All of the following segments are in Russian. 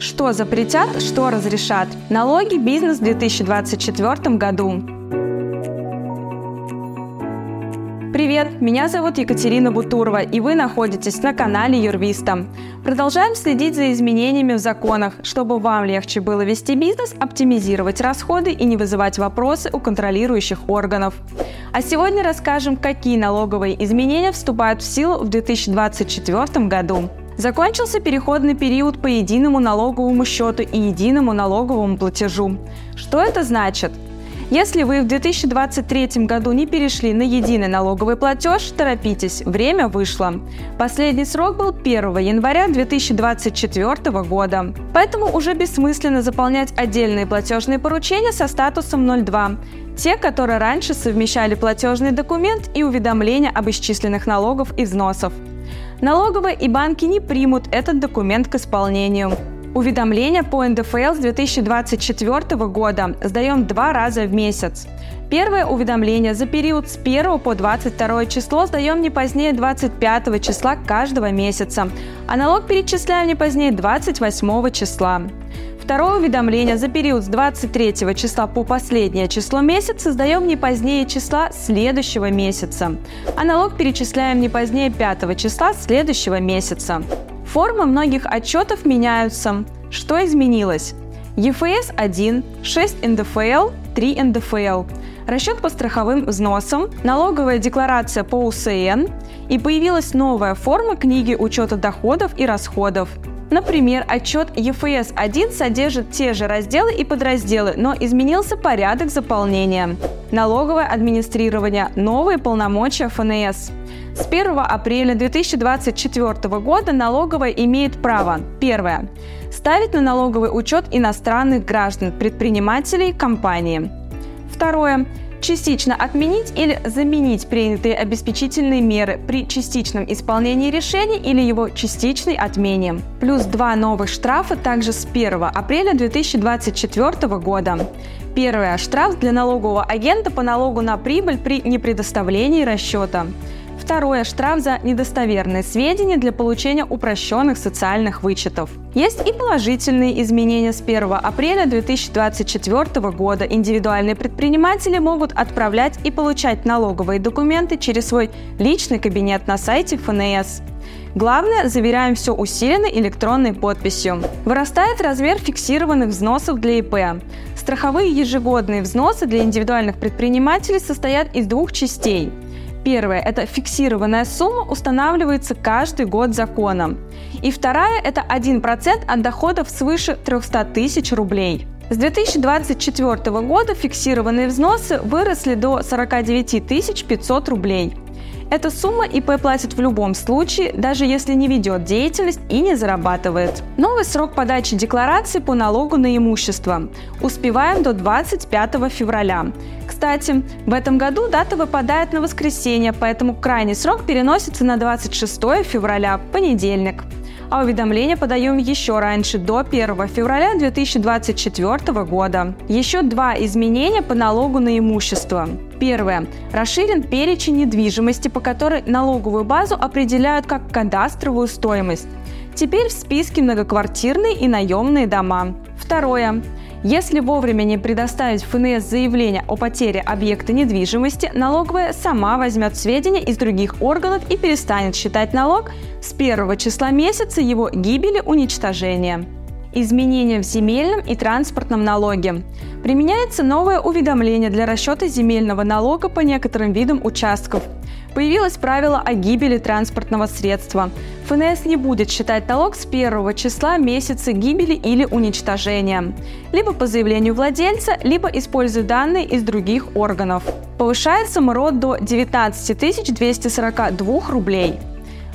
Что запретят, что разрешат? Налоги бизнес в 2024 году. Привет, меня зовут Екатерина Бутурова, и вы находитесь на канале Юрвиста. Продолжаем следить за изменениями в законах, чтобы вам легче было вести бизнес, оптимизировать расходы и не вызывать вопросы у контролирующих органов. А сегодня расскажем, какие налоговые изменения вступают в силу в 2024 году. Закончился переходный период по единому налоговому счету и единому налоговому платежу. Что это значит? Если вы в 2023 году не перешли на единый налоговый платеж, торопитесь, время вышло. Последний срок был 1 января 2024 года. Поэтому уже бессмысленно заполнять отдельные платежные поручения со статусом 02, те, которые раньше совмещали платежный документ и уведомления об исчисленных налогов и взносов. Налоговые и банки не примут этот документ к исполнению. Уведомления по НДФЛ с 2024 года сдаем два раза в месяц. Первое уведомление за период с 1 по 22 число сдаем не позднее 25 числа каждого месяца, а налог перечисляем не позднее 28 числа. Второе уведомление за период с 23 числа по последнее число месяца сдаем не позднее числа следующего месяца, а налог перечисляем не позднее 5 числа следующего месяца. Формы многих отчетов меняются. Что изменилось? ЕФС 1, 6 НДФЛ, 3 НДФЛ, расчет по страховым взносам, налоговая декларация по УСН и появилась новая форма книги учета доходов и расходов. Например, отчет ЕФС-1 содержит те же разделы и подразделы, но изменился порядок заполнения. Налоговое администрирование, новые полномочия ФНС. С 1 апреля 2024 года налоговая имеет право Первое. Ставить на налоговый учет иностранных граждан, предпринимателей, компании. Второе частично отменить или заменить принятые обеспечительные меры при частичном исполнении решения или его частичной отмене. Плюс два новых штрафа также с 1 апреля 2024 года. Первое. Штраф для налогового агента по налогу на прибыль при непредоставлении расчета. Второе – штраф за недостоверные сведения для получения упрощенных социальных вычетов. Есть и положительные изменения с 1 апреля 2024 года. Индивидуальные предприниматели могут отправлять и получать налоговые документы через свой личный кабинет на сайте ФНС. Главное, заверяем все усиленной электронной подписью. Вырастает размер фиксированных взносов для ИП. Страховые ежегодные взносы для индивидуальных предпринимателей состоят из двух частей – Первое – это фиксированная сумма устанавливается каждый год законом. И вторая – это 1% от доходов свыше 300 тысяч рублей. С 2024 года фиксированные взносы выросли до 49 500 рублей. Эта сумма ИП платит в любом случае, даже если не ведет деятельность и не зарабатывает. Новый срок подачи декларации по налогу на имущество. Успеваем до 25 февраля. Кстати, в этом году дата выпадает на воскресенье, поэтому крайний срок переносится на 26 февраля, понедельник а уведомления подаем еще раньше, до 1 февраля 2024 года. Еще два изменения по налогу на имущество. Первое. Расширен перечень недвижимости, по которой налоговую базу определяют как кадастровую стоимость. Теперь в списке многоквартирные и наемные дома. Второе. Если вовремя не предоставить ФНС заявление о потере объекта недвижимости, налоговая сама возьмет сведения из других органов и перестанет считать налог с первого числа месяца его гибели уничтожения. Изменения в земельном и транспортном налоге. Применяется новое уведомление для расчета земельного налога по некоторым видам участков – Появилось правило о гибели транспортного средства. ФНС не будет считать налог с первого числа месяца гибели или уничтожения, либо по заявлению владельца, либо используя данные из других органов. Повышается МРОД до 19 242 рублей.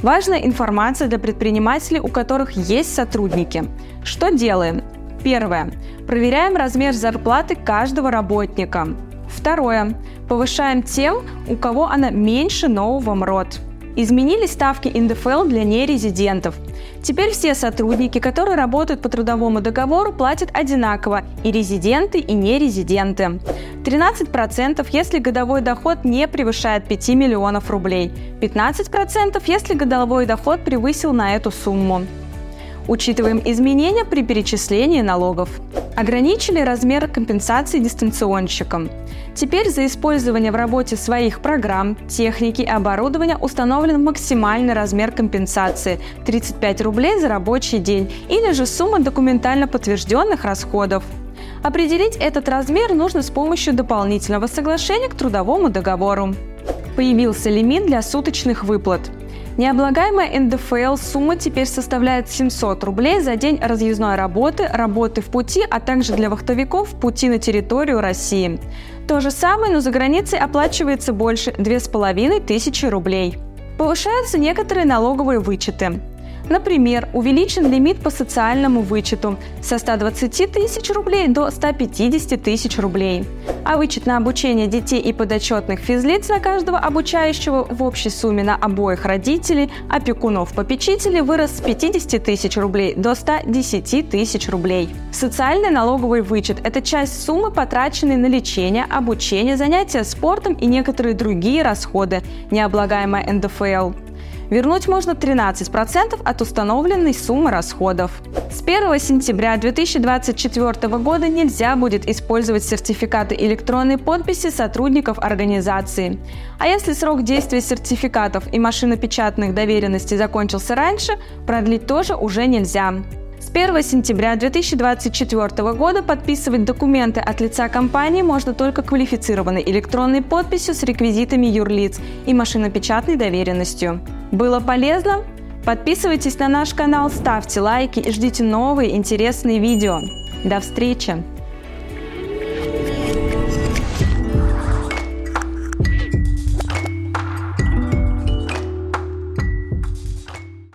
Важная информация для предпринимателей, у которых есть сотрудники. Что делаем? Первое. Проверяем размер зарплаты каждого работника. Второе. Повышаем тем, у кого она меньше нового МРОД. Изменились ставки НДФЛ для нерезидентов. Теперь все сотрудники, которые работают по трудовому договору, платят одинаково и резиденты, и нерезиденты. 13% если годовой доход не превышает 5 миллионов рублей. 15% если годовой доход превысил на эту сумму. Учитываем изменения при перечислении налогов. Ограничили размер компенсации дистанционщикам. Теперь за использование в работе своих программ, техники и оборудования установлен максимальный размер компенсации – 35 рублей за рабочий день или же сумма документально подтвержденных расходов. Определить этот размер нужно с помощью дополнительного соглашения к трудовому договору. Появился лимит для суточных выплат – Необлагаемая НДФЛ сумма теперь составляет 700 рублей за день разъездной работы, работы в пути, а также для вахтовиков пути на территорию России. То же самое, но за границей оплачивается больше 2500 рублей. Повышаются некоторые налоговые вычеты. Например, увеличен лимит по социальному вычету со 120 тысяч рублей до 150 тысяч рублей. А вычет на обучение детей и подотчетных физлиц на каждого обучающего в общей сумме на обоих родителей, опекунов, попечителей вырос с 50 тысяч рублей до 110 тысяч рублей. Социальный налоговый вычет – это часть суммы, потраченной на лечение, обучение, занятия спортом и некоторые другие расходы, необлагаемая НДФЛ. Вернуть можно 13% от установленной суммы расходов. С 1 сентября 2024 года нельзя будет использовать сертификаты электронной подписи сотрудников организации. А если срок действия сертификатов и машинопечатных доверенностей закончился раньше, продлить тоже уже нельзя. С 1 сентября 2024 года подписывать документы от лица компании можно только квалифицированной электронной подписью с реквизитами юрлиц и машинопечатной доверенностью. Было полезно? Подписывайтесь на наш канал, ставьте лайки и ждите новые интересные видео. До встречи!